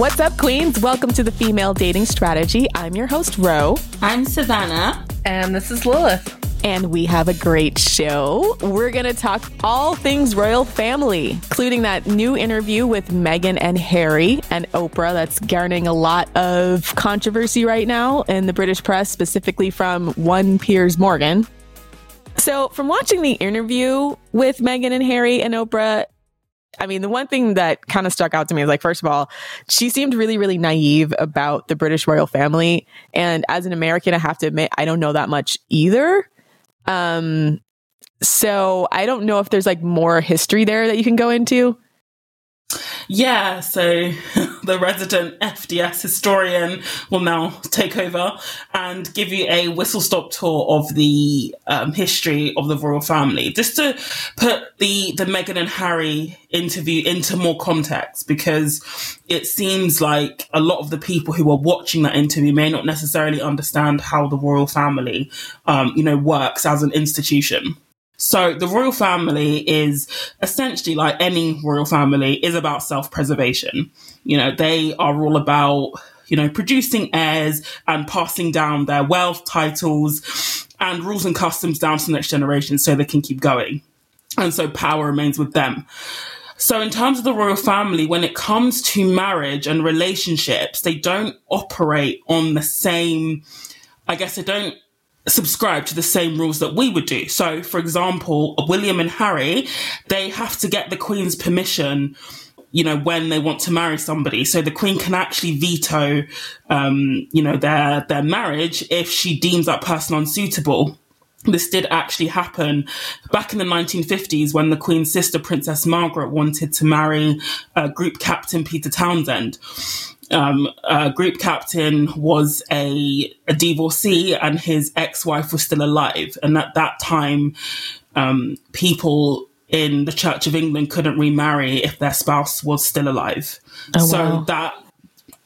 What's up, Queens? Welcome to the Female Dating Strategy. I'm your host, Reaux. I'm Savannah. And this is Lilith. And we have a great show. We're going to talk all things royal family, including that new interview with Meghan and Harry and Oprah that's garnering a lot of controversy right now in the British press, specifically from one Piers Morgan. So, from watching the interview with Meghan and Harry and Oprah, I mean, the one thing that kind of stuck out to me is like, first of all, she seemed really, really naive about the British royal family. And as an American, I have to admit, I don't know that much either. Um, so I don't know if there's like more history there that you can go into. Yeah, so the resident FDS historian will now take over and give you a whistle stop tour of the um, history of the royal family, just to put the the Meghan and Harry interview into more context, because it seems like a lot of the people who are watching that interview may not necessarily understand how the royal family, um, you know, works as an institution. So the royal family is essentially like any royal family is about self-preservation. You know, they are all about, you know, producing heirs and passing down their wealth, titles, and rules and customs down to the next generation so they can keep going. And so power remains with them. So, in terms of the royal family, when it comes to marriage and relationships, they don't operate on the same, I guess they don't subscribe to the same rules that we would do. So, for example, William and Harry, they have to get the Queen's permission. You know, when they want to marry somebody, so the Queen can actually veto, um, you know, their their marriage if she deems that person unsuitable this did actually happen back in the 1950s when the Queen's sister, Princess Margaret, wanted to marry uh, Group Captain Peter Townsend. Um, uh, group captain was a, a divorcee and his ex-wife was still alive. And at that time, um, people in the Church of England couldn't remarry if their spouse was still alive. Oh, so wow. that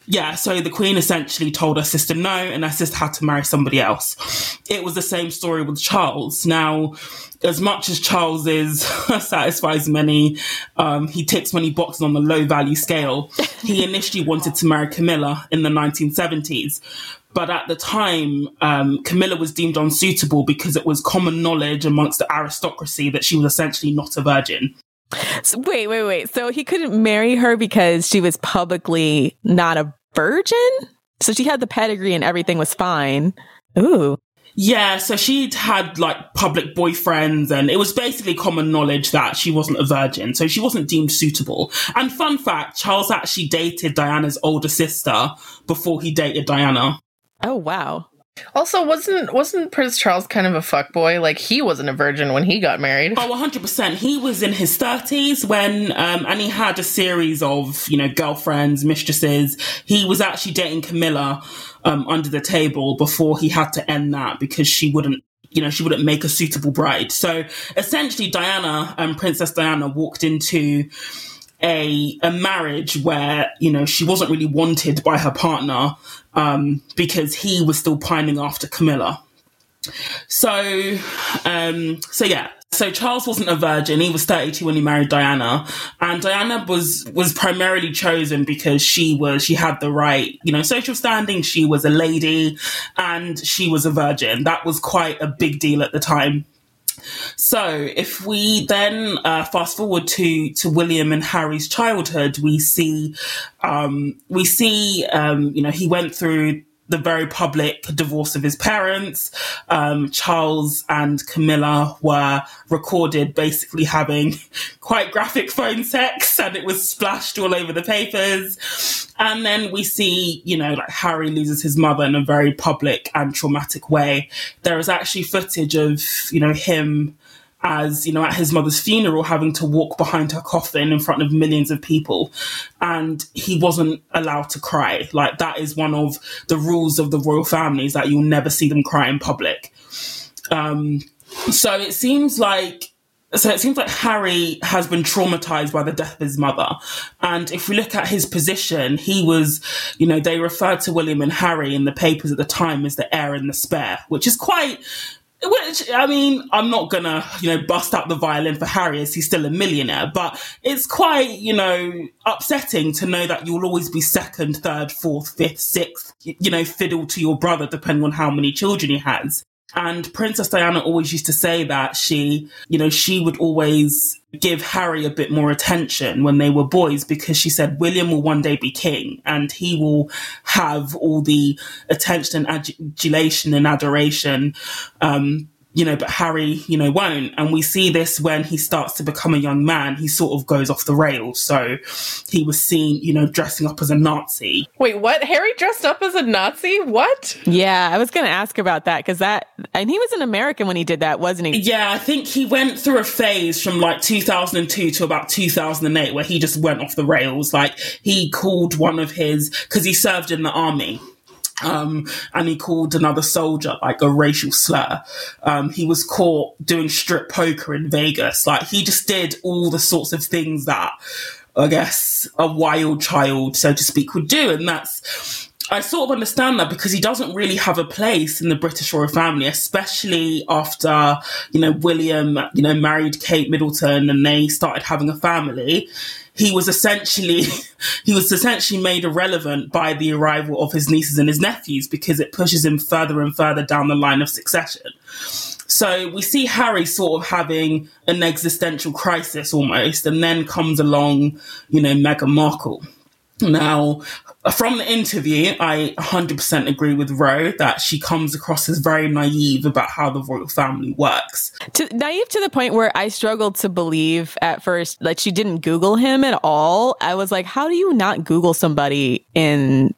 yeah, so the Queen essentially told her sister no, and her sister had to marry somebody else. It was the same story with Charles. Now, as much as Charles is satisfies many, um, he ticks many boxes on the low value scale. He initially wanted to marry Camilla in the 1970s, but at the time, um, Camilla was deemed unsuitable because it was common knowledge amongst the aristocracy that she was essentially not a virgin. So, wait, wait, wait. So he couldn't marry her because she was publicly not a virgin? So she had the pedigree and everything was fine. Ooh. Yeah, so she'd had like public boyfriends, and it was basically common knowledge that she wasn't a virgin, so she wasn't deemed suitable. And fun fact Charles actually dated Diana's older sister before he dated Diana. Oh, wow. Also, wasn't wasn't Prince Charles kind of a fuckboy? Like he wasn't a virgin when he got married. Oh, 100%. He was in his 30s when um and he had a series of, you know, girlfriends, mistresses. He was actually dating Camilla um under the table before he had to end that because she wouldn't you know, she wouldn't make a suitable bride. So essentially Diana and um, Princess Diana walked into a a marriage where you know she wasn't really wanted by her partner um, because he was still pining after Camilla. So, um, so yeah. So Charles wasn't a virgin. He was 32 when he married Diana, and Diana was was primarily chosen because she was she had the right, you know, social standing. She was a lady, and she was a virgin. That was quite a big deal at the time. So, if we then uh, fast forward to to William and Harry's childhood, we see um, we see um, you know he went through the very public divorce of his parents. Um, Charles and Camilla were recorded basically having quite graphic phone sex and it was splashed all over the papers. And then we see, you know, like Harry loses his mother in a very public and traumatic way. There is actually footage of, you know, him as you know at his mother's funeral having to walk behind her coffin in front of millions of people. And he wasn't allowed to cry. Like that is one of the rules of the royal families that you'll never see them cry in public. Um, so it seems like so it seems like Harry has been traumatized by the death of his mother. And if we look at his position, he was, you know, they referred to William and Harry in the papers at the time as the heir and the spare, which is quite Which I mean, I'm not gonna, you know, bust out the violin for Harry as he's still a millionaire, but it's quite, you know, upsetting to know that you'll always be second, third, fourth, fifth, sixth, you know, fiddle to your brother depending on how many children he has. And Princess Diana always used to say that she, you know, she would always give Harry a bit more attention when they were boys because she said William will one day be king and he will have all the attention and adulation and adoration um, you know, but Harry, you know, won't. And we see this when he starts to become a young man, he sort of goes off the rails. So he was seen, you know, dressing up as a Nazi. Wait, what? Harry dressed up as a Nazi? What? Yeah, I was going to ask about that because that, and he was an American when he did that, wasn't he? Yeah, I think he went through a phase from like 2002 to about 2008 where he just went off the rails. Like he called one of his, because he served in the army um, and he called another soldier like a racial slur. Um, he was caught doing strip poker in Vegas. Like he just did all the sorts of things that I guess a wild child, so to speak, would do. And that's, I sort of understand that because he doesn't really have a place in the British royal family, especially after, you know, William, you know, married Kate Middleton and they started having a family he was essentially he was essentially made irrelevant by the arrival of his nieces and his nephews because it pushes him further and further down the line of succession. So we see Harry sort of having an existential crisis almost, and then comes along, you know, Meghan Markle. Now, from the interview, I 100% agree with Reaux that she comes across as very naive about how the royal family works. To, naive to the point where I struggled to believe at first that she didn't Google him at all. I was like, how do you not Google somebody in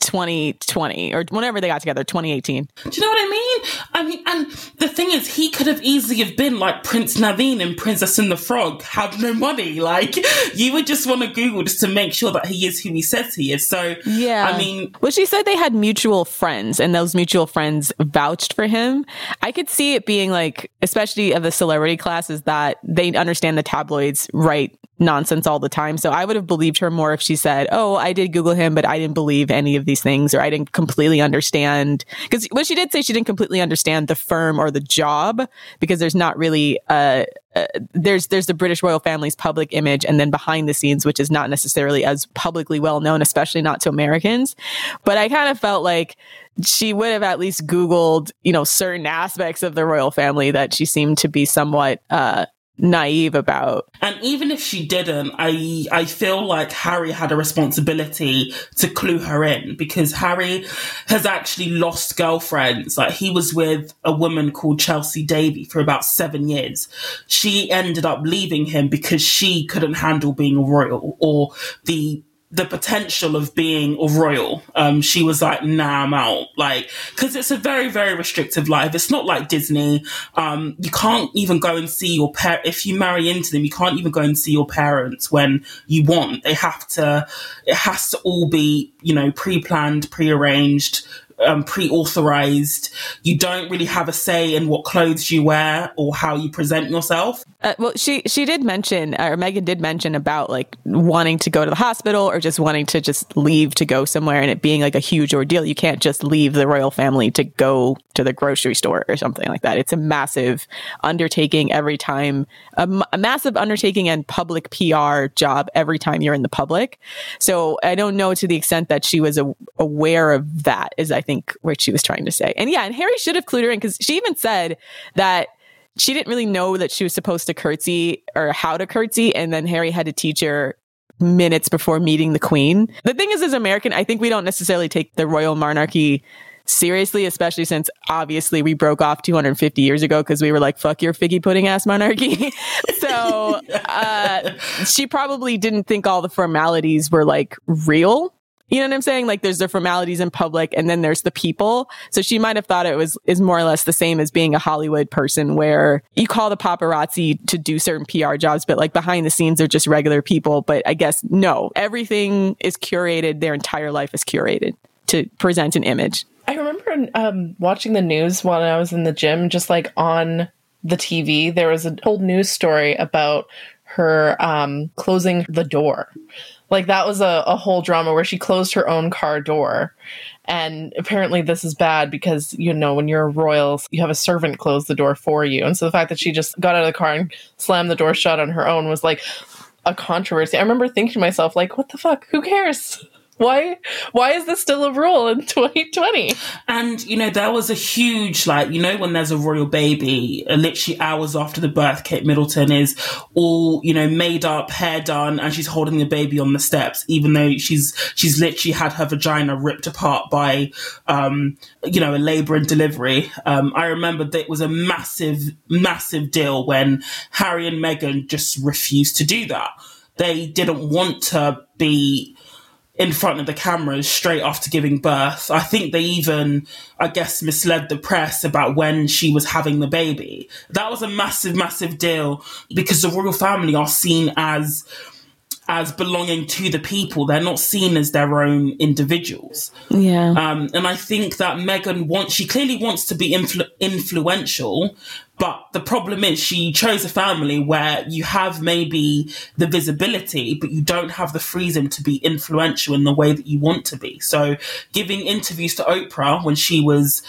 2020 or whenever they got together 2018 do you know what i mean? I mean and the thing is he could have easily have been like prince naveen and princess and the frog have no money. Like you would just want to google just to make sure that he is who he says he is. So yeah. I mean well she said they had mutual friends and those mutual friends vouched for him. I could see it being like especially of the celebrity classes that they understand the tabloids right nonsense all the time. So I would have believed her more if she said, Oh, I did Google him, but I didn't believe any of these things or I didn't completely understand. Because what she did say, she didn't completely understand the firm or the job because there's not really, uh, uh, there's there's the British royal family's public image, and then behind the scenes, which is not necessarily as publicly well known, especially not to Americans. But I kind of felt like she would have at least Googled, you know, certain aspects of the royal family that she seemed to be somewhat uh, naive about. And even if she didn't, I I feel like Harry had a responsibility to clue her in because Harry has actually lost girlfriends. Like he was with a woman called Chelsy Davy for about seven years. She ended up leaving him because she couldn't handle being a royal or the the potential of being a royal. Um, she was like, nah, I'm out. Like, cause it's a very, very restrictive life. It's not like Disney. Um, you can't even go and see your par- if you marry into them, you can't even go and see your parents when you want. They have to, it has to all be, you know, pre-planned, pre-arranged, um, pre-authorized. You don't really have a say in what clothes you wear or how you present yourself. Uh, well, she she did mention, or Meghan did mention about like wanting to go to the hospital or just wanting to just leave to go somewhere, and it being like a huge ordeal. You can't just leave the royal family to go to the grocery store or something like that. It's a massive undertaking every time, a, a massive undertaking and public PR job every time you're in the public. So I don't know to the extent that she was a, aware of that. Is I think what she was trying to say. And yeah, and Harry should have clued her in because she even said that she didn't really know that she was supposed to curtsy or how to curtsy. And then Harry had to teach her minutes before meeting the queen. The thing is, as American, I think we don't necessarily take the royal monarchy seriously, especially since obviously we broke off 250 years ago because we were like, fuck your figgy pudding ass monarchy. so uh, she probably didn't think all the formalities were like real. You know what I'm saying? Like there's the formalities in public and then there's the people. So she might have thought it was, is more or less the same as being a Hollywood person where you call the paparazzi to do certain PR jobs, but like behind the scenes they're just regular people. But I guess no, everything is curated. Their entire life is curated to present an image. I remember um, watching the news while I was in the gym, just like on the TV, there was a whole news story about her um, closing the door Like that was a, a whole drama where she closed her own car door. And apparently this is bad because, you know, when you're a royal, you have a servant close the door for you. And so the fact that she just got out of the car and slammed the door shut on her own was like a controversy. I remember thinking to myself, like, what the fuck? Who cares? Why why is this still a rule in 2020 and you know there was a huge like you know when there's a royal baby uh, literally hours after the birth kate middleton is all you know made up hair done and she's holding the baby on the steps even though she's she's literally had her vagina ripped apart by um you know a labor and delivery. Um i remember that it was a massive massive deal when harry and meghan just refused to do that. They didn't want to be in front of the cameras straight after giving birth. I think they even, I guess, misled the press about when she was having the baby. That was a massive, massive deal because the royal family are seen as as belonging to the people. They're not seen as their own individuals. Yeah. Um, and I think that Meghan wants, she clearly wants to be influ- influential, but the problem is she chose a family where you have maybe the visibility, but you don't have the freedom to be influential in the way that you want to be. So giving interviews to Oprah when she was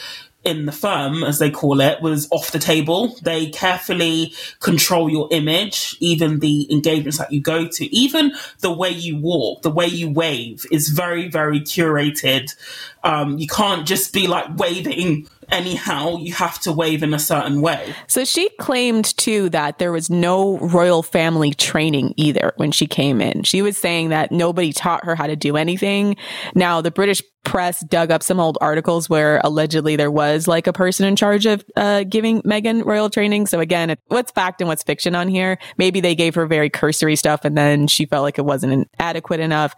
in the firm, as they call it, was off the table. They carefully control your image, even the engagements that you go to, even the way you walk, the way you wave is very, very curated. Um, you can't just be like waving anyhow, you have to wave in a certain way. So she claimed too that there was no royal family training either when she came in. She was saying that nobody taught her how to do anything. Now, the British press dug up some old articles where allegedly there was like a person in charge of uh, giving Meghan royal training. So again, what's fact and what's fiction on here? Maybe they gave her very cursory stuff and then she felt like it wasn't adequate enough.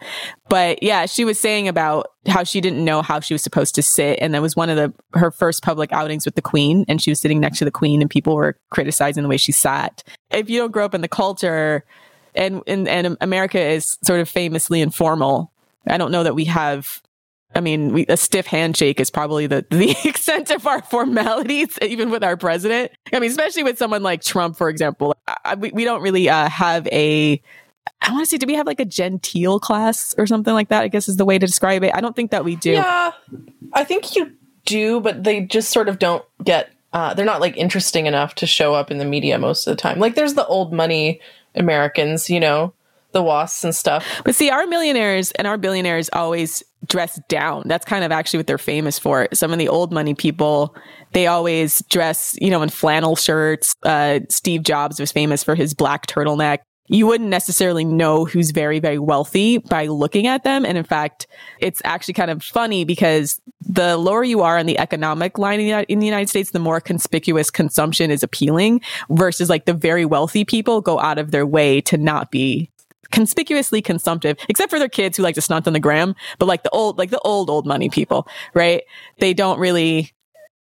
But yeah, she was saying about how she didn't know how she was supposed to sit. And that was one of the, her first public outings with the queen. And she was sitting next to the queen and people were criticizing the way she sat. If you don't grow up in the culture and, and, and America is sort of famously informal, I don't know that we have I mean, we, a stiff handshake is probably the, the extent of our formalities, even with our president. I mean, especially with someone like Trump, for example. I, we, we don't really uh, have a I want to say, do we have like a genteel class or something like that? I guess is the way to describe it. I don't think that we do. Yeah, I think you do, but they just sort of don't get. Uh, they're not like interesting enough to show up in the media most of the time. Like there's the old money Americans, you know, the wasps and stuff. But see, our millionaires and our billionaires always dress down. That's kind of actually what they're famous for. Some of the old money people, they always dress, you know, in flannel shirts. Uh, Steve Jobs was famous for his black turtleneck you wouldn't necessarily know who's very, very wealthy by looking at them. And in fact, it's actually kind of funny because the lower you are on the economic line in the United States, the more conspicuous consumption is appealing versus like the very wealthy people go out of their way to not be conspicuously consumptive, except for their kids who like to stunt on the gram. But like the old, like the old, old money people, right? They don't really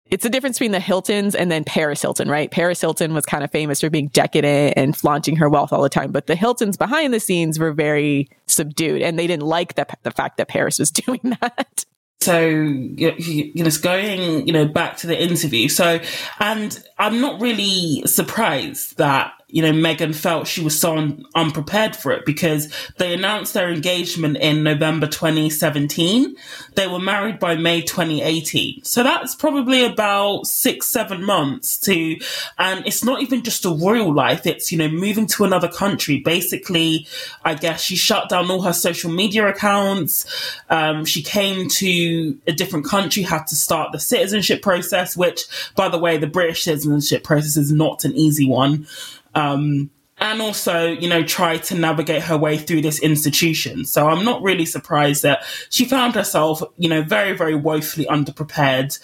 it's the difference between the Hiltons and then Paris Hilton, right? Paris Hilton was kind of famous for being decadent and flaunting her wealth all the time, but the Hiltons behind the scenes were very subdued and they didn't like the, the fact that Paris was doing that. So, you know, going, you know, back to the interview. So, and I'm not really surprised that you know, Meghan felt she was so un- unprepared for it because they announced their engagement in November 2017. They were married by May 2018. So that's probably about six, seven months to, and it's not even just a royal life. It's, you know, moving to another country. Basically, I guess she shut down all her social media accounts. Um, she came to a different country, had to start the citizenship process, which, by the way, the British citizenship process is not an easy one um, and also, you know, try to navigate her way through this institution. So I'm not really surprised that she found herself, you know, very, very woefully underprepared.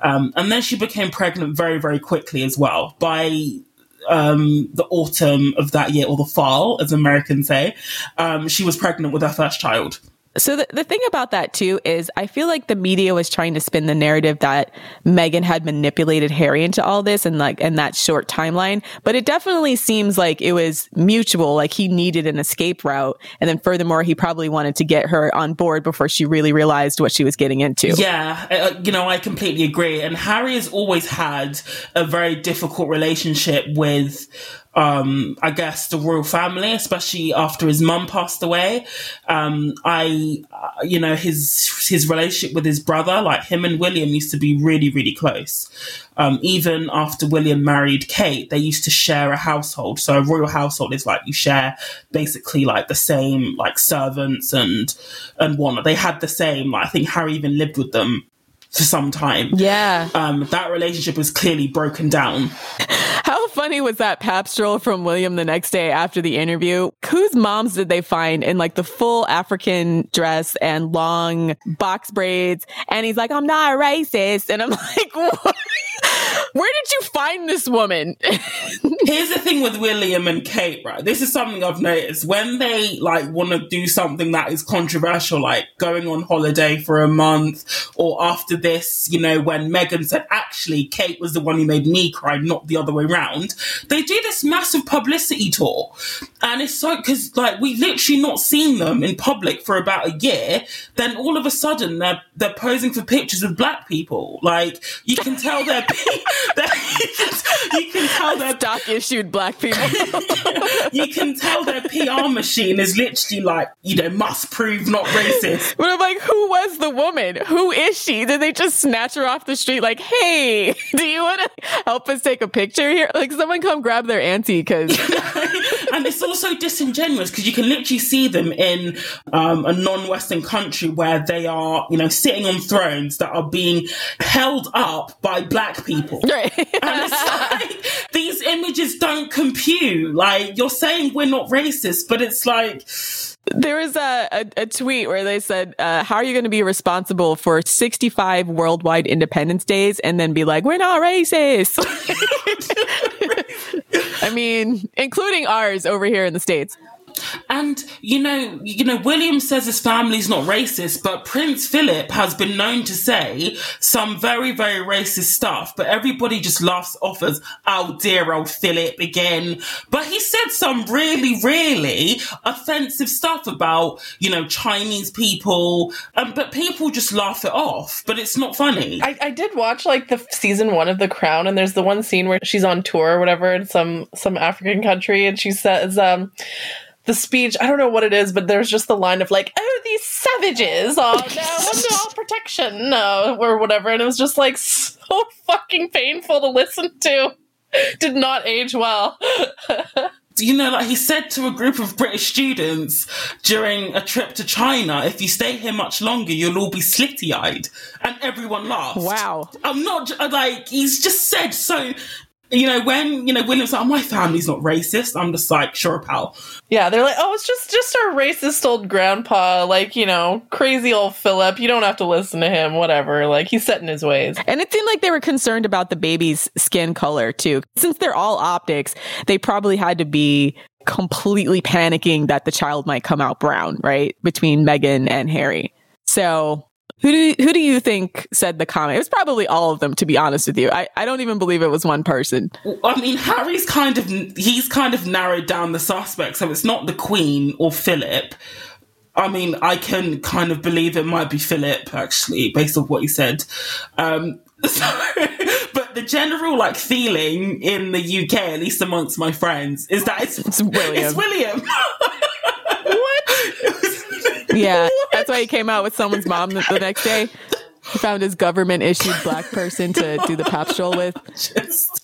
Um, and then she became pregnant very, very quickly as well. By um, the autumn of that year, or the fall, as Americans say, um, she was pregnant with her first child. So the, the thing about that too is I feel like the media was trying to spin the narrative that Meghan had manipulated Harry into all this and like in that short timeline. But it definitely seems like it was mutual, like he needed an escape route. And then furthermore, he probably wanted to get her on board before she really realized what she was getting into. Yeah, uh, you know, I completely agree. And Harry has always had a very difficult relationship with um, I guess the royal family, especially after his mum passed away. Um, I, uh, you know, his his relationship with his brother, like him and William, used to be really, really close. Um, even after William married Kate, they used to share a household. So a royal household is like you share basically like the same like servants and and whatnot. They had the same. Like I think Harry even lived with them for some time. Yeah. Um, that relationship was clearly broken down. Funny was that pap stroll from William the next day after the interview? Whose moms did they find in like the full African dress and long box braids? And he's like, I'm not a racist. And I'm like, what? Where did you find this woman? Here's the thing with William and Kate, right? This is something I've noticed. When they like want to do something that is controversial, like going on holiday for a month, or after this, you know, when Meghan said, actually, Kate was the one who made me cry, not the other way around, they do this massive publicity tour. And it's so, because like we've literally not seen them in public for about a year. Then all of a sudden they're, they're posing for pictures with black people. Like you can tell they're, you can tell they're stock issued black people. you can tell their PR machine is literally like, you know, must prove not racist. But I'm like, who was the woman? Who is she? Did they just snatch her off the street? Like, hey, do you want to help us take a picture here? Like, someone come grab their auntie because. and it's also disingenuous because you can literally see them in um, a non-Western country where they are, you know, sitting on thrones that are being held up by black people. Right. and it's like these images don't compute. Like you're saying we're not racist, but it's like there was a, a, a, tweet where they said, uh, How are you going to be responsible for 65 worldwide independence days and then be like, We're not racist? I mean, including ours over here in the States. And you know, you know, William says his family's not racist, but Prince Philip has been known to say some very, very racist stuff. But everybody just laughs off as, "Oh dear, old Philip again." But he said some really, really offensive stuff about you know Chinese people, um, but people just laugh it off. But it's not funny. I, I did watch like the season one of The Crown, and there's the one scene where she's on tour or whatever in some some African country, and she says, um the speech, I don't know what it is, but there's just the line of like, oh, these savages are now under our protection, no, or whatever. And it was just like so fucking painful to listen to. Did not age well. you know, like he said to a group of British students during a trip to China, if you stay here much longer, you'll all be slitty eyed. And everyone laughed. Wow. I'm not like, he's just said so you know, when, you know, William's like, oh, my family's not racist, I'm just like, sure, pal. Yeah, they're like, oh, it's just just our racist old grandpa, like, you know, crazy old Philip. You don't have to listen to him, whatever. Like, he's set in his ways. And it seemed like they were concerned about the baby's skin color, too. Since they're all optics, they probably had to be completely panicking that the child might come out brown, right? Between Meghan and Harry. So who do you, who do you think said the comment? It was probably all of them, to be honest with you. I, I don't even believe it was one person. I mean, Harry's kind of he's kind of narrowed down the suspects, so it's not the Queen or Philip. I mean, I can kind of believe it might be Philip actually, based on what he said. Um, so, but the general like feeling in the UK, at least amongst my friends, is that it's, it's William. It's William. What? yeah, that's why he came out with someone's mom the, the next day. He found his government issued black person to do the pap stroll with.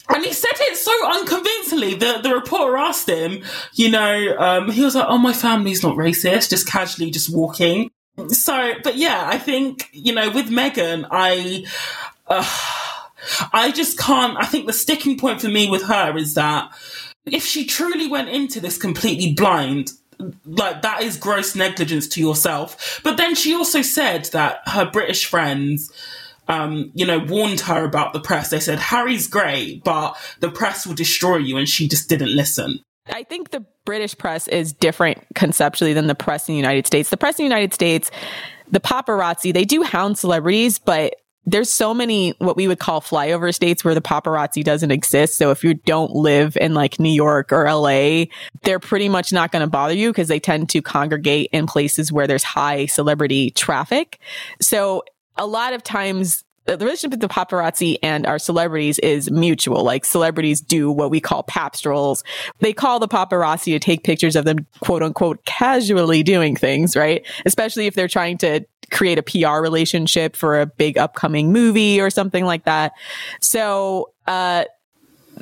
And he said it so unconvincingly. The the reporter asked him, you know, um, he was like, "Oh, my family's not racist," just casually, just walking. So, but yeah, I think you know, with Meghan, I. Uh, I just can't. I think the sticking point for me with her is that if she truly went into this completely blind, like that is gross negligence to yourself. But then she also said that her British friends, um, you know, warned her about the press. They said Harry's great, but the press will destroy you, and she just didn't listen. I think the British press is different conceptually than the press in the United States. The press in the United States, the paparazzi, they do hound celebrities, but there's so many what we would call flyover states where the paparazzi doesn't exist. So if you don't live in like New York or LA, they're pretty much not going to bother you because they tend to congregate in places where there's high celebrity traffic. So a lot of times the relationship with the paparazzi and our celebrities is mutual. Like celebrities do what we call pap strolls. They call the paparazzi to take pictures of them, quote unquote, casually doing things, right? Especially if they're trying to create a PR relationship for a big upcoming movie or something like that. So, uh,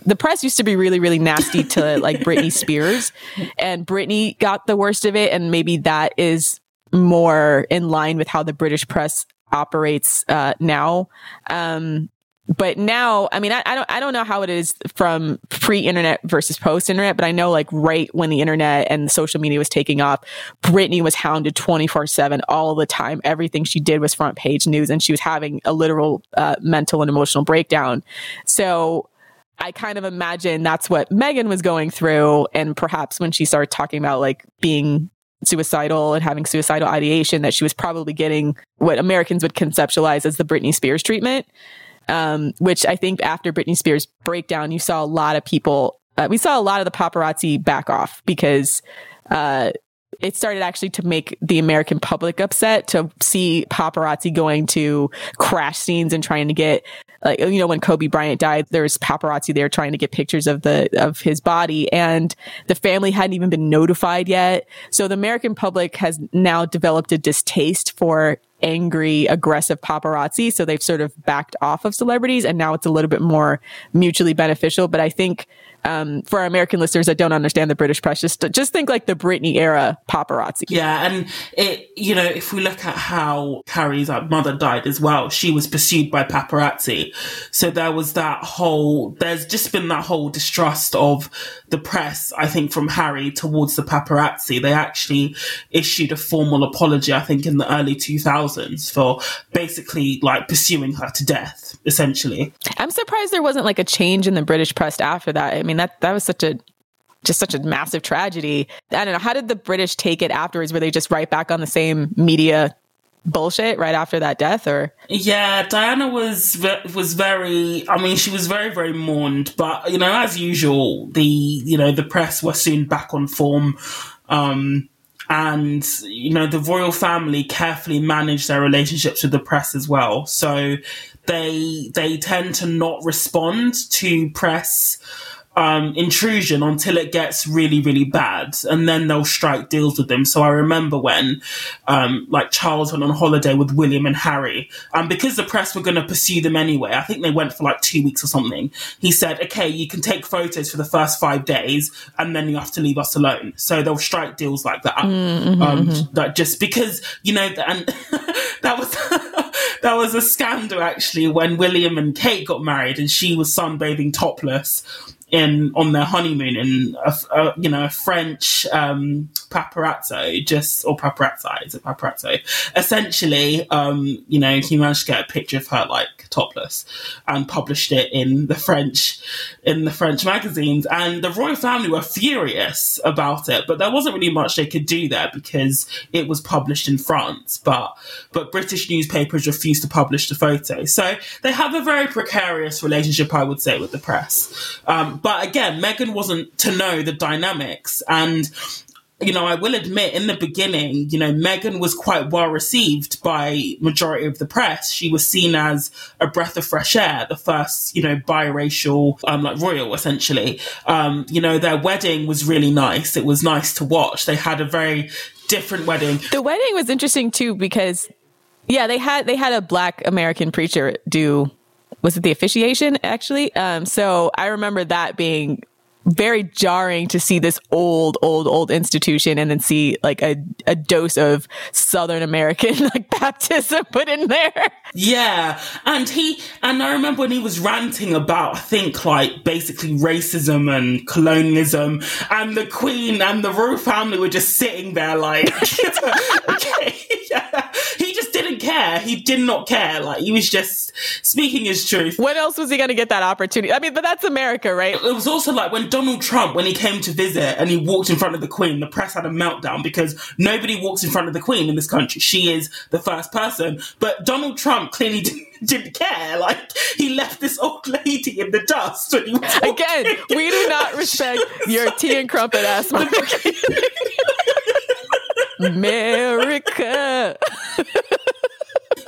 the press used to be really, really nasty to like Britney Spears, and Britney got the worst of it. And maybe that is more in line with how the British press operates uh, now. Um, but now, I mean, I, I, don't, I don't know how it is from pre-internet versus post-internet, but I know like right when the internet and social media was taking off, Britney was hounded 24 seven all the time. Everything she did was front page news and she was having a literal uh, mental and emotional breakdown. So I kind of imagine that's what Meghan was going through. And perhaps when she started talking about like being suicidal and having suicidal ideation that she was probably getting what Americans would conceptualize as the Britney Spears treatment. Um, which I think after Britney Spears breakdown, you saw a lot of people, uh, we saw a lot of the paparazzi back off because, uh, it started actually to make the American public upset to see paparazzi going to crash scenes and trying to get like you know when Kobe Bryant died there was paparazzi there trying to get pictures of the of his body and the family hadn't even been notified yet so the American public has now developed a distaste for angry, aggressive paparazzi. So they've sort of backed off of celebrities and now it's a little bit more mutually beneficial. But I think um, for our American listeners that don't understand the British press, just just think like the Britney era paparazzi. Yeah, and it you know if we look at how Harry's like, mother died as well, she was pursued by paparazzi. So there was that whole. There's just been that whole distrust of the press. I think from Harry towards the paparazzi. They actually issued a formal apology. I think in the early 2000s for basically like pursuing her to death. Essentially, I'm surprised there wasn't like a change in the British press after that. I mean, that that was such a just such a massive tragedy. I don't know. How did the British take it afterwards? Were they just right back on the same media bullshit right after that death or yeah diana was was very i mean she was very very mourned but you know as usual the you know the press were soon back on form um and you know the royal family carefully manage their relationships with the press as well so they they tend to not respond to press um, intrusion until it gets really, really bad, and then they'll strike deals with them. So I remember when, um, like Charles went on holiday with William and Harry, and um, because the press were going to pursue them anyway, I think they went for like two weeks or something. He said, "Okay, you can take photos for the first five days, and then you have to leave us alone." So they'll strike deals like that, mm-hmm, um, mm-hmm. that just because you know, and that was. that was a scandal actually when William and Kate got married and she was sunbathing topless in on their honeymoon in a, a you know a French um, paparazzo just or paparazzi is it paparazzo? Essentially um, you know he managed to get a picture of her like topless and published it in the French in the French magazines. And the royal family were furious about it but there wasn't really much they could do there because it was published in France. But but British newspapers refused to publish the photo. So they have a very precarious relationship I would say with the press. Um, but again, Meghan wasn't to know the dynamics. And, you know, I will admit in the beginning, you know, Meghan was quite well received by majority of the press. She was seen as a breath of fresh air, the first, you know, biracial, um, like royal essentially. Um, you know, their wedding was really nice. It was nice to watch. They had a very different wedding. The wedding was interesting too because yeah, they had they had a black American preacher do was it the officiation actually? Um, so I remember that being very jarring to see this old, old, old institution and then see like a, a dose of Southern American like baptism put in there. Yeah. And he, and I remember when he was ranting about, I think like basically racism and colonialism and the Queen and the royal family were just sitting there like, okay, yeah. Care. He did not care. Like he was just speaking his truth. When else was he going to get that opportunity? I mean, but that's America, right? It was also like when Donald Trump, when he came to visit and he walked in front of the Queen, the press had a meltdown because nobody walks in front of the Queen in this country. She is the first person. But Donald Trump clearly didn't, didn't care. Like he left this old lady in the dust. When he Again, we do not respect your tea and crumpet ass America.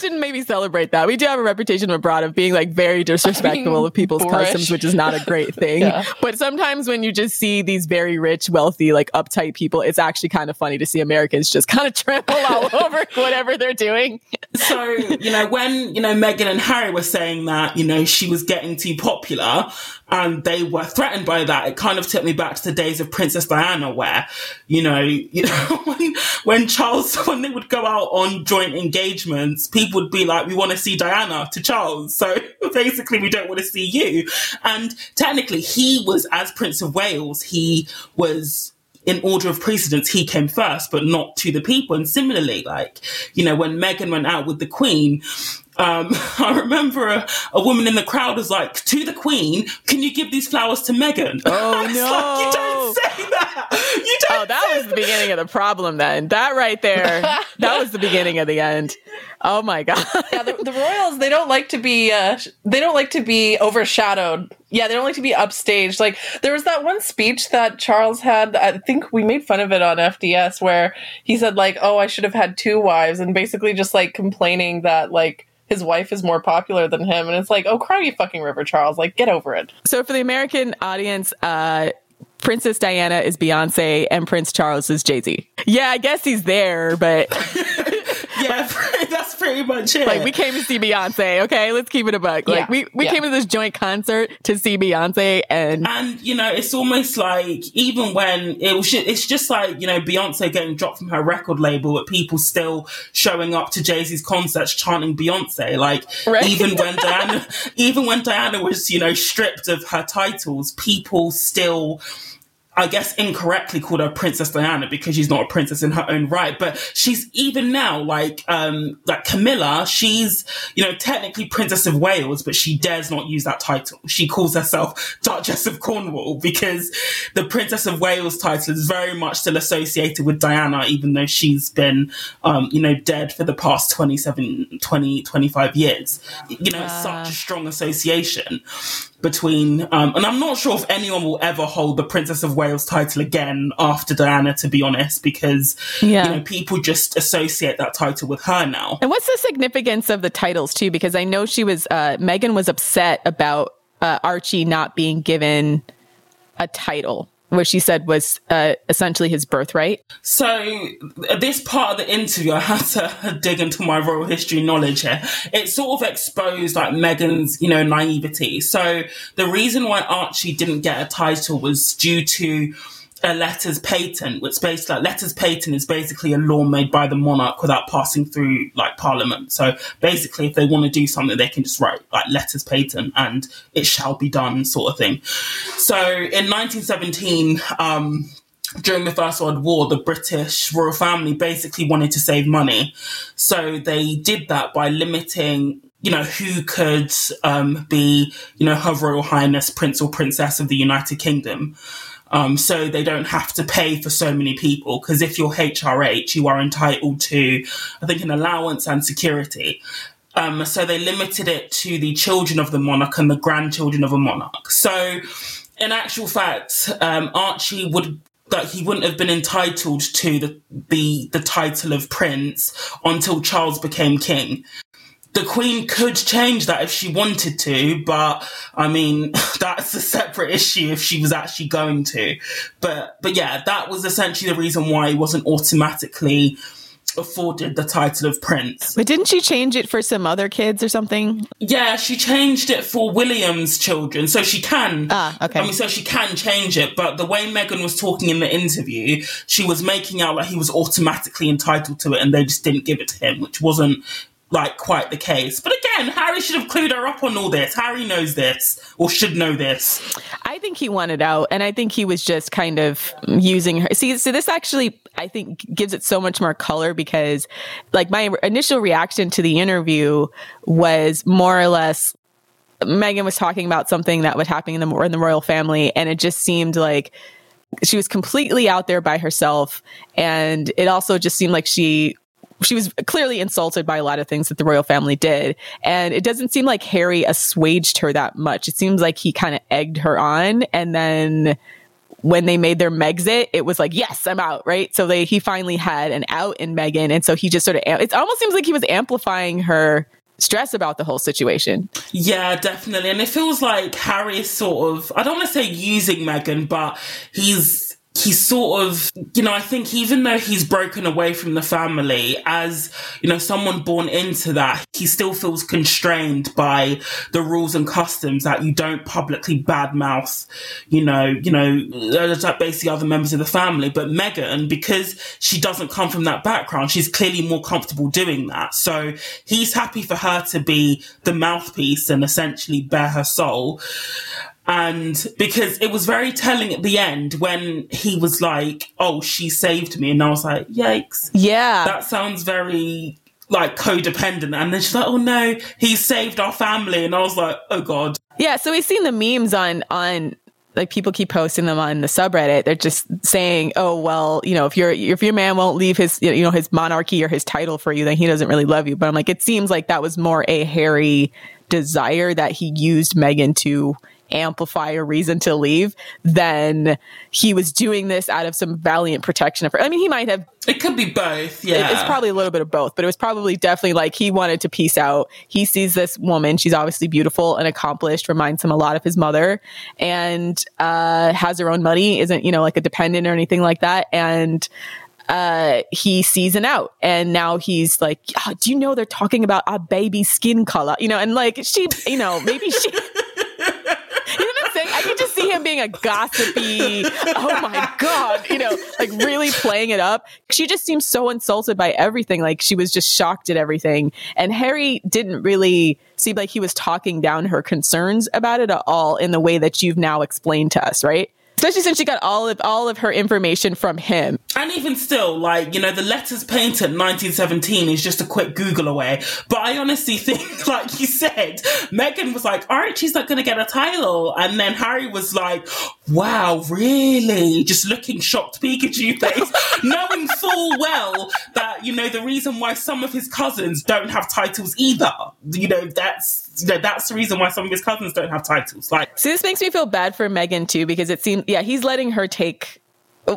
shouldn't maybe celebrate that. We do have a reputation abroad of being like very disrespectful Being of people's boorish. customs, which is not a great thing. Yeah. But sometimes when you just see these very rich, wealthy, like uptight people, it's actually kind of funny to see Americans just kind of trample all over whatever they're doing. so you know when you know Meghan and Harry were saying that you know she was getting too popular and they were threatened by that it kind of took me back to the days of Princess Diana where you know you know when, when Charles when they would go out on joint engagements people would be like we want to see Diana to Charles so basically we don't want to see you and technically he was as Prince of Wales he was in order of precedence, he came first, but not to the people. And similarly, like, you know, when Meghan went out with the Queen, um, I remember a, a woman in the crowd was like, to the Queen, can you give these flowers to Meghan? Oh, no. like, you don't say that. You don't Oh, that was the beginning of the problem then. That right there, that was the beginning of the end. Oh my God. yeah, the, the royals they don't like to be, uh, they don't like to be overshadowed. Yeah, they don't like to be upstaged. Like there was that one speech that Charles had. I think we made fun of it on FDS where he said like, "Oh, I should have had two wives," and basically just like complaining that like his wife is more popular than him. And it's like, "Oh, cry you fucking river, Charles! Like, get over it." So for the American audience, uh, Princess Diana is Beyonce and Prince Charles is Jay Z. Yeah, I guess he's there, but Yeah, that's pretty much it. like we came to see Beyonce. Okay, let's keep it a buck. Like Yeah, we we yeah. came to this joint concert to see Beyonce, and And you know, it's almost like even when it was, it's just like you know Beyonce getting dropped from her record label, but people still showing up to Jay Z's concerts chanting Beyonce. Like Right. even when Diana, even when Diana was you know stripped of her titles, people still. I guess incorrectly called her Princess Diana because she's not a princess in her own right. But she's even now like um like Camilla, she's you know technically Princess of Wales, but she dares not use that title. She calls herself Duchess of Cornwall because the Princess of Wales title is very much still associated with Diana, even though she's been um you know dead for the past 27, 20, 25 years. You know, it's such a strong association between um, and I'm not sure if anyone will ever hold the Princess of Wales title again after Diana to be honest because Yeah. you know people just associate that title with her now. And what's the significance of the titles too? Because I know she was uh, Meghan was upset about uh, Archie not being given a title, which she said was uh, essentially his birthright. So this part of the interview, I had to dig into my royal history knowledge here. It sort of exposed like Meghan's, you know, naivety. So the reason why Archie didn't get a title was due to a letters patent, which basically like letters patent is basically a law made by the monarch without passing through like parliament. So basically, if they want to do something, they can just write like letters patent and it shall be done, sort of thing. So in 1917, um, during the First World War, the British royal family basically wanted to save money. So they did that by limiting, you know, who could um, be, you know, Her Royal Highness Prince or Princess of the United Kingdom. Um, so they don't have to pay for so many people because if you're HRH, you are entitled to, I think, an allowance and security. Um, so they limited it to the children of the monarch and the grandchildren of a monarch. So, in actual fact, um, Archie would that he wouldn't have been entitled to the, the the title of prince until Charles became king. The Queen could change that if she wanted to, but I mean that's a separate issue if she was actually going to. But but yeah, that was essentially the reason why he wasn't automatically afforded the title of prince. But didn't she change it for some other kids or something? Yeah, she changed it for William's children, so she can. Ah, okay. I mean, so she can change it, but the way Meghan was talking in the interview, she was making out like he was automatically entitled to it, and they just didn't give it to him, which wasn't like quite the case. But again, Harry should have clued her up on all this. Harry knows this, or should know this. I think he wanted out, and I think he was just kind of using her. See, so this actually, I think, gives it so much more color because, like, my initial reaction to the interview was more or less Meghan was talking about something that was happening in the in the royal family, and it just seemed like she was completely out there by herself, and it also just seemed like she she was clearly insulted by a lot of things that the royal family did. And it doesn't seem like Harry assuaged her that much. It seems like he kind of egged her on and then when they made their Megxit, it was like, yes, I'm out, right? So they he finally had an out in Meghan. and so he just sort of it almost seems like he was amplifying her stress about the whole situation. Yeah, definitely. And it feels like Harry is sort of I don't want to say using Meghan, but he's he's sort of, you know, I think even though he's broken away from the family, as, you know, someone born into that, he still feels constrained by the rules and customs that you don't publicly badmouth, you know, you know, uh, basically other members of the family. But Meghan, because she doesn't come from that background, she's clearly more comfortable doing that. So he's happy for her to be the mouthpiece and essentially bare her soul. And because it was very telling at the end when he was like, Oh, she saved me. And I was like, Yikes. Yeah. That sounds very like codependent. And then she's like, Oh no, he saved our family. And I was like, Oh God. Yeah. So we've seen the memes on, on, like people keep posting them on the subreddit. They're just saying, "Oh well, you know, if your if your man won't leave his you know his monarchy or his title for you, then he doesn't really love you." But I'm like, it seems like that was more a Harry desire that he used Meghan to amplify a reason to leave, then he was doing this out of some valiant protection of her. I mean, he might have. It could be both. Yeah. It's probably a little bit of both, but it was probably definitely like he wanted to peace out. He sees this woman. She's obviously beautiful and accomplished, reminds him a lot of his mother, and uh, has her own money, isn't, you know, like a dependent or anything like that. And uh, he sees an out and now he's like, oh, do you know they're talking about a baby skin color? You know, and like she, you know, maybe she, I could just see him being a gossipy, oh my God, you know, like really playing it up. She just seems so insulted by everything. Like she was just shocked at everything. And Harry didn't really seem like he was talking down her concerns about it at all in the way that you've now explained to us, right? Especially since she got all of all of her information from him. And even still, like you know, the letters patent 1917 is just a quick Google away. But I honestly think, like you said, Meghan was like, "All right, she's not going to get a title," and then Harry was like, "Wow, really?" Just looking shocked Pikachu face, knowing full well that you know the reason why some of his cousins don't have titles either. You know, that's that's the reason why some of his cousins don't have titles. Like, see, this makes me feel bad for Meghan too because it seems, yeah, he's letting her take.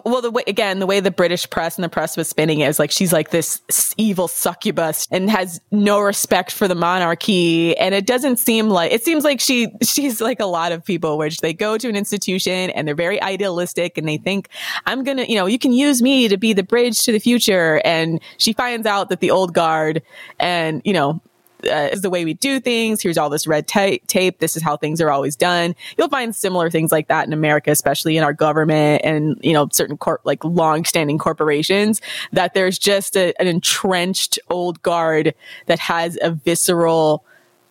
Well, the way again, the way the British press and the press was spinning it is like she's like this evil succubus and has no respect for the monarchy, and it doesn't seem like it seems like she she's like a lot of people, which they go to an institution and they're very idealistic and they think I'm gonna, you know, you can use me to be the bridge to the future, and she finds out that the old guard and you know uh, is the way we do things. Here's all this red ta- tape. This is how things are always done. You'll find similar things like that in America, especially in our government and, you know, certain corp, like long standing corporations that there's just a, an entrenched old guard that has a visceral,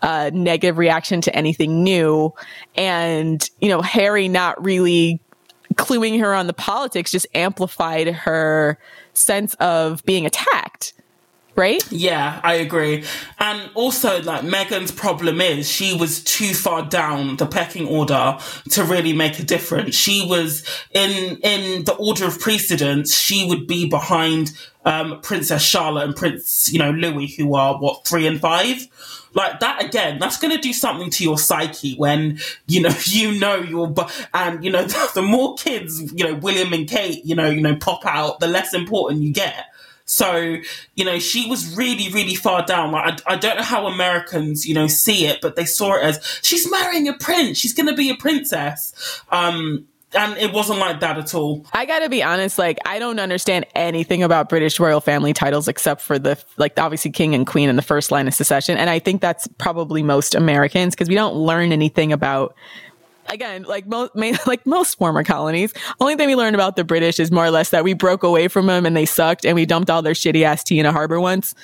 uh, negative reaction to anything new. And, you know, Harry not really cluing her on the politics just amplified her sense of being attacked right? Yeah, I agree. And also, like, Meghan's problem is she was too far down the pecking order to really make a difference. She was in, in the order of precedence, she would be behind, um, Princess Charlotte and Prince, you know, Louis, who are what, three and five? Like that again, that's going to do something to your psyche when, you know, you know you're, and, you know, the, the more kids, you know, William and Kate, you know, you know, pop out, the less important you get. So, you know, she was really, really far down. Like, I, I, don't know how Americans, you know, see it, but they saw it as she's marrying a prince. She's going to be a princess. Um, and it wasn't like that at all. I gotta be honest, like, I don't understand anything about British royal family titles except for the, like, obviously king and queen in the first line of succession. And I think that's probably most Americans because we don't learn anything about again, like most, like most former colonies, only thing we learned about the British is more or less that we broke away from them and they sucked and we dumped all their shitty ass tea in a harbor once.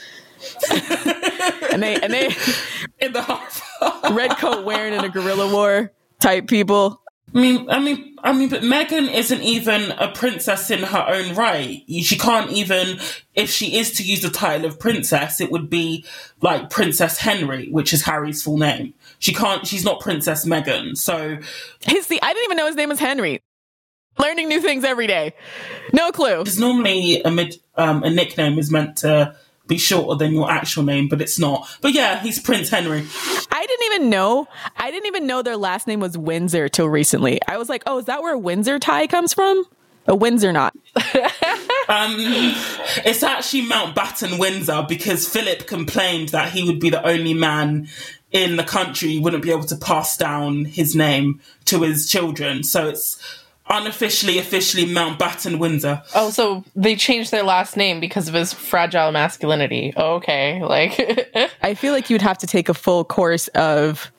and they, and they, in the harbor, red coat wearing in a guerrilla war type people. I mean, I mean, I mean, but Meghan isn't even a princess in her own right. She can't even, if she is to use the title of princess, it would be like Princess Henry, which is Harry's full name. She can't. She's not Princess Meghan. So, his the I didn't even know his name was Henry. Learning new things every day. No clue. Because normally a mid, um, a nickname is meant to be shorter than your actual name, but it's not. But yeah, he's Prince Henry. I didn't even know. I didn't even know their last name was Windsor till recently. I was like, oh, is that where Windsor tie comes from? A Windsor knot. um, it's actually Mountbatten Windsor because Philip complained that he would be the only man in the country wouldn't be able to pass down his name to his children. So it's unofficially, officially Mountbatten Windsor. Oh, so they changed their last name because of his fragile masculinity. Oh, okay, like I feel like you'd have to take a full course of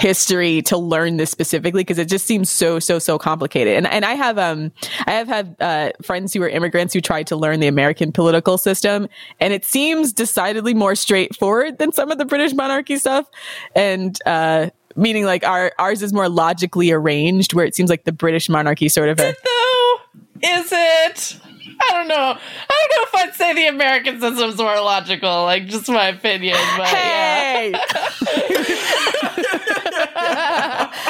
history to learn this specifically because it just seems so so so complicated and and I have um I have had uh, friends who are immigrants who tried to learn the American political system and it seems decidedly more straightforward than some of the British monarchy stuff and uh meaning like our ours is more logically arranged where it seems like the British monarchy sort of a, though is it I don't know. I don't know if I'd say the American system's more logical. Like, just my opinion. But hey! yeah.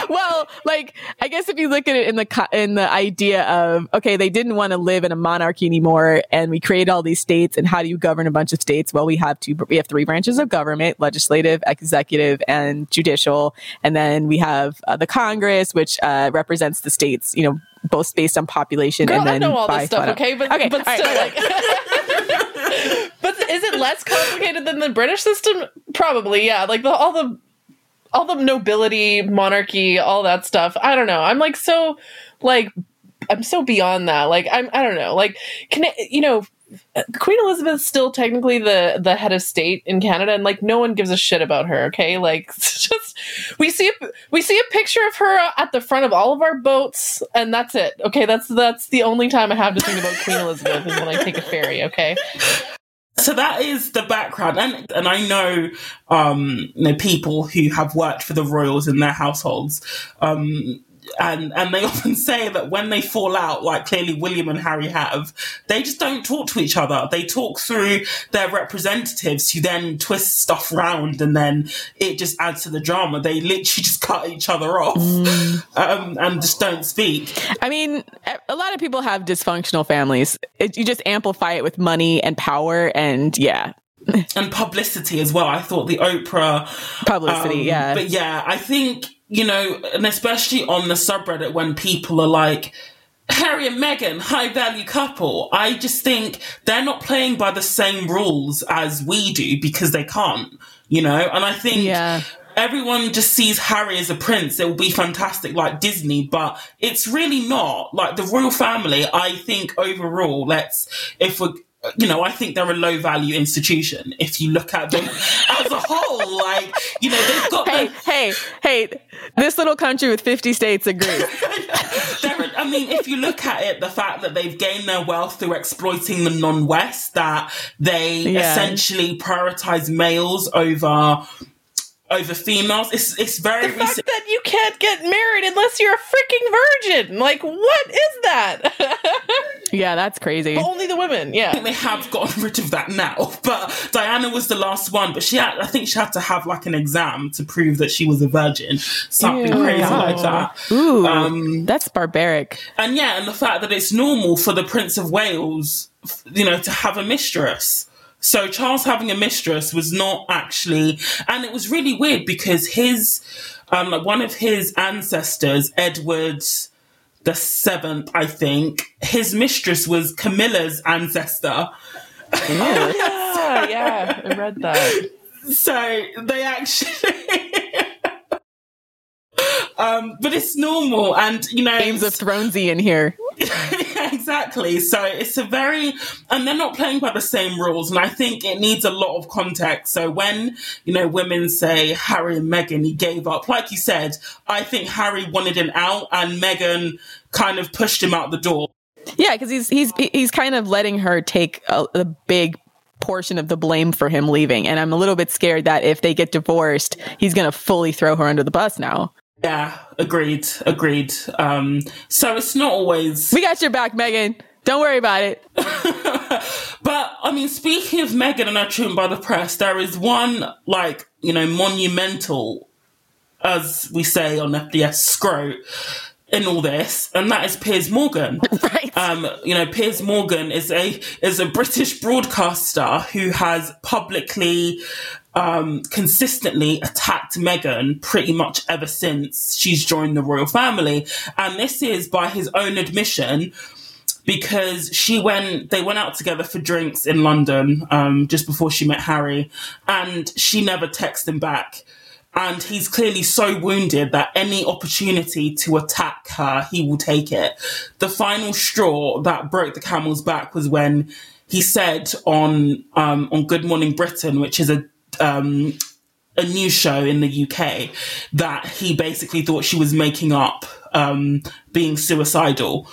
well, like, I guess if you look at it in the in the idea of okay, they didn't want to live in a monarchy anymore, and we created all these states. And how do you govern a bunch of states? Well, we have two. We have three branches of government: legislative, executive, and judicial. And then we have uh, the Congress, which uh, represents the states. You know, both based on population Girl, and then I know all this stuff, okay? But okay, but still, right. like, but is it less complicated than the British system? Probably, yeah. Like the, all the all the nobility, monarchy, all that stuff. I don't know. I'm like so like I'm so beyond that. Like I'm I don't know. Like can you know Queen Elizabeth's still technically the the head of state in Canada, and like no one gives a shit about her. Okay, like just we see a, we see a picture of her at the front of all of our boats, and that's it. Okay, that's that's the only time I have to think about Queen Elizabeth is when I take a ferry. Okay. So that is the background, and and I know, um, you know, people who have worked for the royals in their households. Um, and and they often say that when they fall out, like clearly William and Harry have, they just don't talk to each other. They talk through their representatives who then twist stuff around, and then it just adds to the drama. They literally just cut each other off mm. um, and just don't speak. I mean, a lot of people have dysfunctional families. It, you just amplify it with money and power, and yeah, and publicity as well. I thought the Oprah publicity, um, yeah. But yeah, I think you know, and especially on the subreddit when people are like, Harry and Meghan, high value couple. I just think they're not playing by the same rules as we do because they can't, you know? And I think yeah. everyone just sees Harry as a prince. It will be fantastic like Disney, but it's really not. Like the royal family, I think overall, let's, if we're, you know, I think they're a low value institution if you look at them as a whole. Like, you know, they've got. Hey, hey, hey, this little country with 50 states agrees. I mean, if you look at it, the fact that they've gained their wealth through exploiting the non West, that they yeah. essentially prioritize males over over females. It's it's very the fact that you can't get married unless you're a freaking virgin. Like, what is that? yeah, that's crazy. But only the women. Yeah, I think they have gotten rid of that now. But Diana was the last one. But she had, I think she had to have like an exam to prove that she was a virgin. Something Ew. crazy like that. Ooh, um, that's barbaric. And yeah, and the fact that it's normal for the Prince of Wales, you know, to have a mistress. So Charles having a mistress was not actually, and it was really weird because his, um, like one of his ancestors, Edward the seventh, I think, his mistress was Camilla's ancestor. yeah, yeah, I read that. So they actually. um, but it's normal, and you know, Games of Thronesy in here. exactly. So it's a very, and they're not playing by the same rules. And I think it needs a lot of context. So when, you know, women say Harry and Meghan, he gave up, like you said, I think Harry wanted an out and Meghan kind of pushed him out the door. Yeah, because he's he's he's kind of letting her take a, a big portion of the blame for him leaving. And I'm a little bit scared that if they get divorced, he's going to fully throw her under the bus now. Yeah, agreed, agreed. Um, so it's not always. We got your back, Meghan. Don't worry about it. but I mean, speaking of Meghan and her treatment by the press, there is one like you know monumental, as we say on FDS, scrote in all this, and that is Piers Morgan. Right. Um, you know, Piers Morgan is a is a British broadcaster who has publicly um, consistently attacked Meghan pretty much ever since she's joined the royal family. And this is by his own admission because she went they went out together for drinks in London um, just before she met Harry and she never texted him back and he's clearly so wounded that any opportunity to attack her he will take it the final straw that broke the camel's back was when he said on um, on Good Morning Britain which is a um, a news show in the UK that he basically thought she was making up um, being suicidal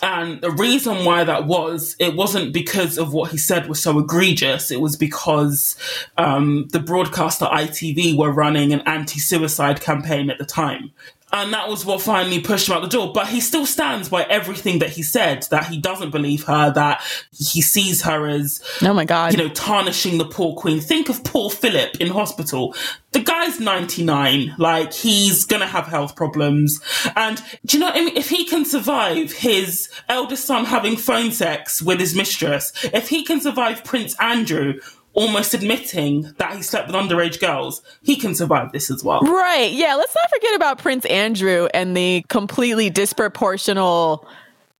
and the reason why that was, it wasn't because of what he said was so egregious. It was because um, the broadcaster ITV were running an anti suicide campaign at the time. And that was what finally pushed him out the door. But he still stands by everything that he said, that he doesn't believe her, that he sees her as, oh my God. you know, tarnishing the poor queen. Think of poor Philip in hospital. The guy's 99. Like, he's gonna have health problems. And do you know what I mean? If he can survive his eldest son having phone sex with his mistress, if he can survive Prince Andrew almost admitting that he slept with underage girls, he can survive this as well. Right. Yeah. Let's not forget about Prince Andrew and the completely disproportional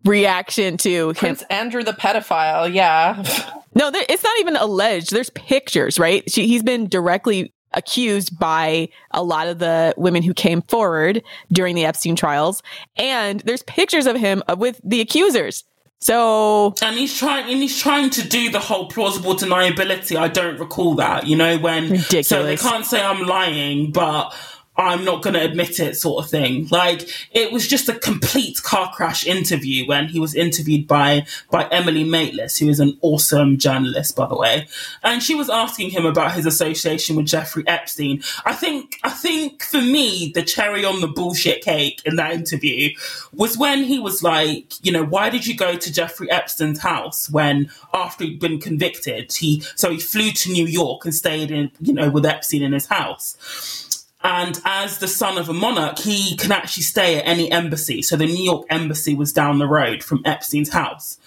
reaction to him. Prince Andrew the pedophile. Yeah. No, there, it's not even alleged. There's pictures, right? She, he's been directly accused by a lot of the women who came forward during the Epstein trials. And there's pictures of him uh, with the accusers. So and he's trying and he's trying to do the whole plausible deniability. I don't recall that, you know, when Ridiculous. so they can't say I'm lying, but I'm not going to admit it, sort of thing. Like it was just a complete car crash interview when he was interviewed by by Emily Maitlis, who is an awesome journalist, by the way, and she was asking him about his association with Jeffrey Epstein. I think I think for me, the cherry on the bullshit cake in that interview was when he was like, you know, why did you go to Jeffrey Epstein's house when after he'd been convicted, he so he flew to New York and stayed in, you know, with Epstein in his house. And as the son of a monarch, he can actually stay at any embassy. So the New York embassy was down the road from Epstein's house.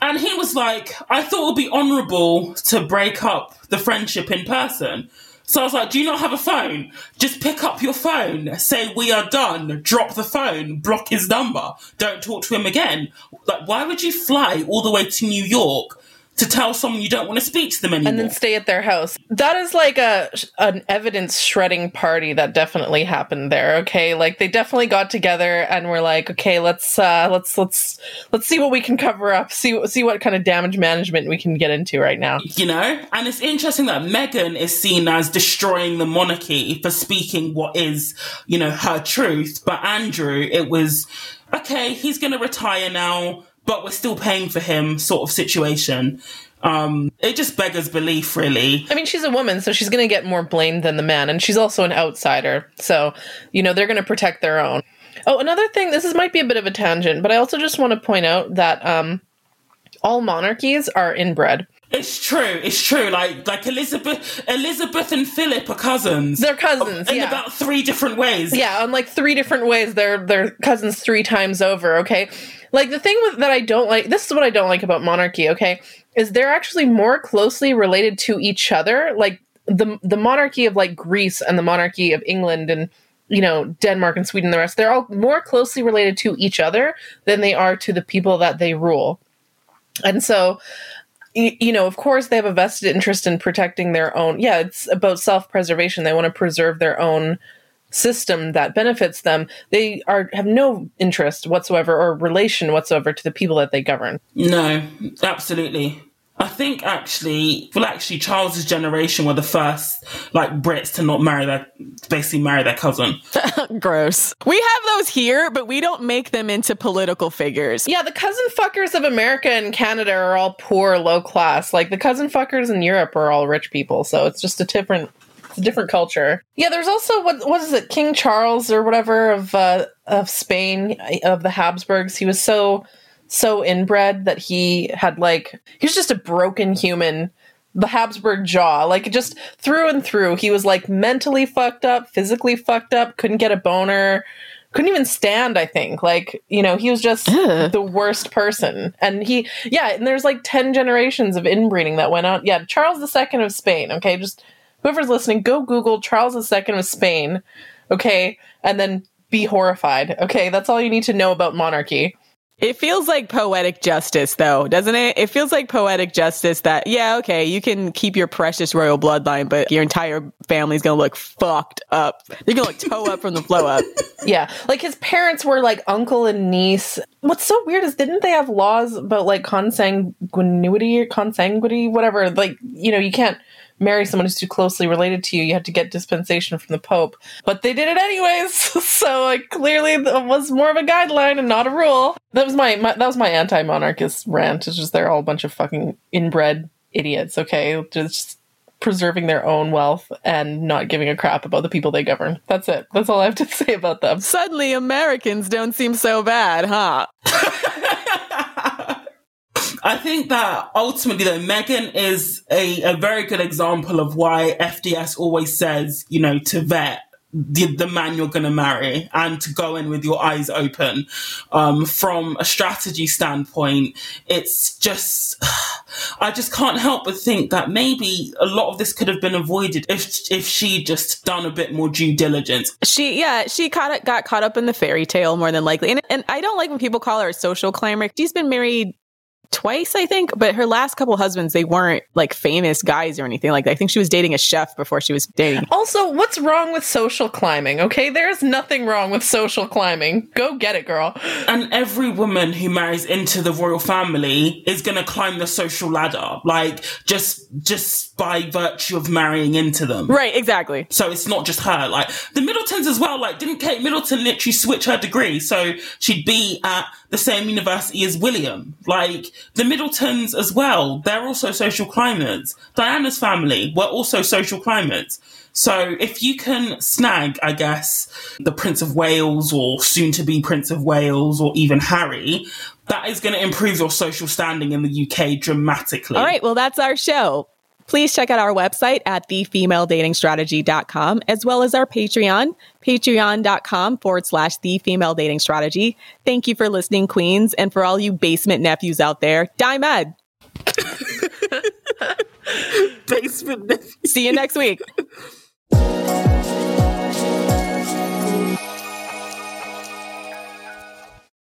And he was like, I thought it would be honorable to break up the friendship in person. So I was like, Do you not have a phone? Just pick up your phone, say we are done, drop the phone, block his number, don't talk to him again. Like, why would you fly all the way to New York to tell someone you don't want to speak to them anymore. and then stay at their house. That is like a an evidence shredding party that definitely happened there. Okay, like they definitely got together and were like, okay, let's uh, let's let's let's see what we can cover up. See see what kind of damage management we can get into right now. you know? And it's interesting that Meghan is seen as destroying the monarchy for speaking what is, you know, her truth. But Andrew, it was, okay, he's going to retire now, but we're still paying for him sort of situation. Um, it just beggars belief, really. I mean, she's a woman, so she's going to get more blamed than the man, and she's also an outsider. So, you know, they're going to protect their own. Oh, another thing. This is might be a bit of a tangent, but I also just want to point out that um, all monarchies are inbred. It's true. It's true. Like like Elizabeth, Elizabeth and Philip are cousins. They're cousins, in yeah. about three different ways. Yeah, on like three different ways. They're they're cousins three times over. Okay, like the thing with, that I don't like. This is what I don't like about monarchy. Okay, is they're actually more closely related to each other. Like the the monarchy of like Greece and the monarchy of England and you know Denmark and Sweden and the rest. They're all more closely related to each other than they are to the people that they rule. And so you know, of course, they have a vested interest in protecting their own. Yeah, it's about self preservation. They want to preserve their own system that benefits them. They are have no interest whatsoever or relation whatsoever to the people that they govern. No, absolutely. I think actually, well, actually, Charles's generation were the first like Brits to not marry their, basically marry their cousin. gross. We have those here, but we don't make them into political figures. Yeah, the cousin fuckers of America and Canada are all poor, low class. Like the cousin fuckers in Europe are all rich people. So it's just a different it's a different culture. Yeah, there's also what what is it, King Charles or whatever of uh, of Spain of the Habsburgs. He was so so inbred that he had like he was just a broken human. The Habsburg jaw, like just through and through. He was like mentally fucked up, physically fucked up, couldn't get a boner. couldn't even stand, I think. Like, you know, he was just Ugh. the worst person. And he, yeah, and there's like 10 generations of inbreeding that went on. Yeah, Charles II of Spain, okay? Just whoever's listening, go Google Charles II of Spain, okay? And then be horrified, okay? That's all you need to know about monarchy. It feels like poetic justice, though, doesn't it? It feels like poetic justice that, yeah, okay, you can keep your precious royal bloodline, but your entire family's gonna look fucked up. They're gonna look toe up from the flow up. Yeah, like his parents were like uncle and niece. What's so weird is didn't they have laws about like consanguinity or consanguinity, whatever? Like, you know, you can't marry someone who's too closely related to you. You have to get dispensation from the Pope. But they did it anyways. so like clearly it was more of a guideline and not a rule. That was my, my that was my anti-monarchist rant. It's just they're all a bunch of fucking inbred idiots, okay? Just preserving their own wealth and not giving a crap about the people they govern. That's it. That's all I have to say about them. Suddenly, Americans don't seem so bad, huh? I think that ultimately, though, Meghan is a, a very good example of why FDS always says, you know, to vet the, the man you're going to marry and to go in with your eyes open. Um, from a strategy standpoint, it's just, I just can't help but think that maybe a lot of this could have been avoided if if she just done a bit more due diligence. She, yeah, she caught got caught up in the fairy tale more than likely. And, and I don't like when people call her a social climber. She's been married twice, I think, but her last couple husbands, they weren't like famous guys or anything like that. I think she was dating a chef before she was dating. Also, what's wrong with social climbing? Okay, there's nothing wrong with social climbing. Go get it, girl. And every woman who marries into the royal family is going to climb the social ladder, like just just by virtue of marrying into them. Right, exactly. So it's not just her. Like the Middletons as well. Like didn't Kate Middleton literally switch her degree so she'd be at the same university as William? Like the Middletons as well. They're also social climbers. Diana's family were also social climbers. So if you can snag, I guess, the Prince of Wales or soon to be Prince of Wales or even Harry, that is going to improve your social standing in the UK dramatically. All right, well, that's our show. Please check out our website at thefemaledatingstrategy.com as well as our Patreon, patreon.com forward slash the female dating strategy. Thank you for listening, Queens. And for all you basement nephews out there, die med. Basement. See you next week.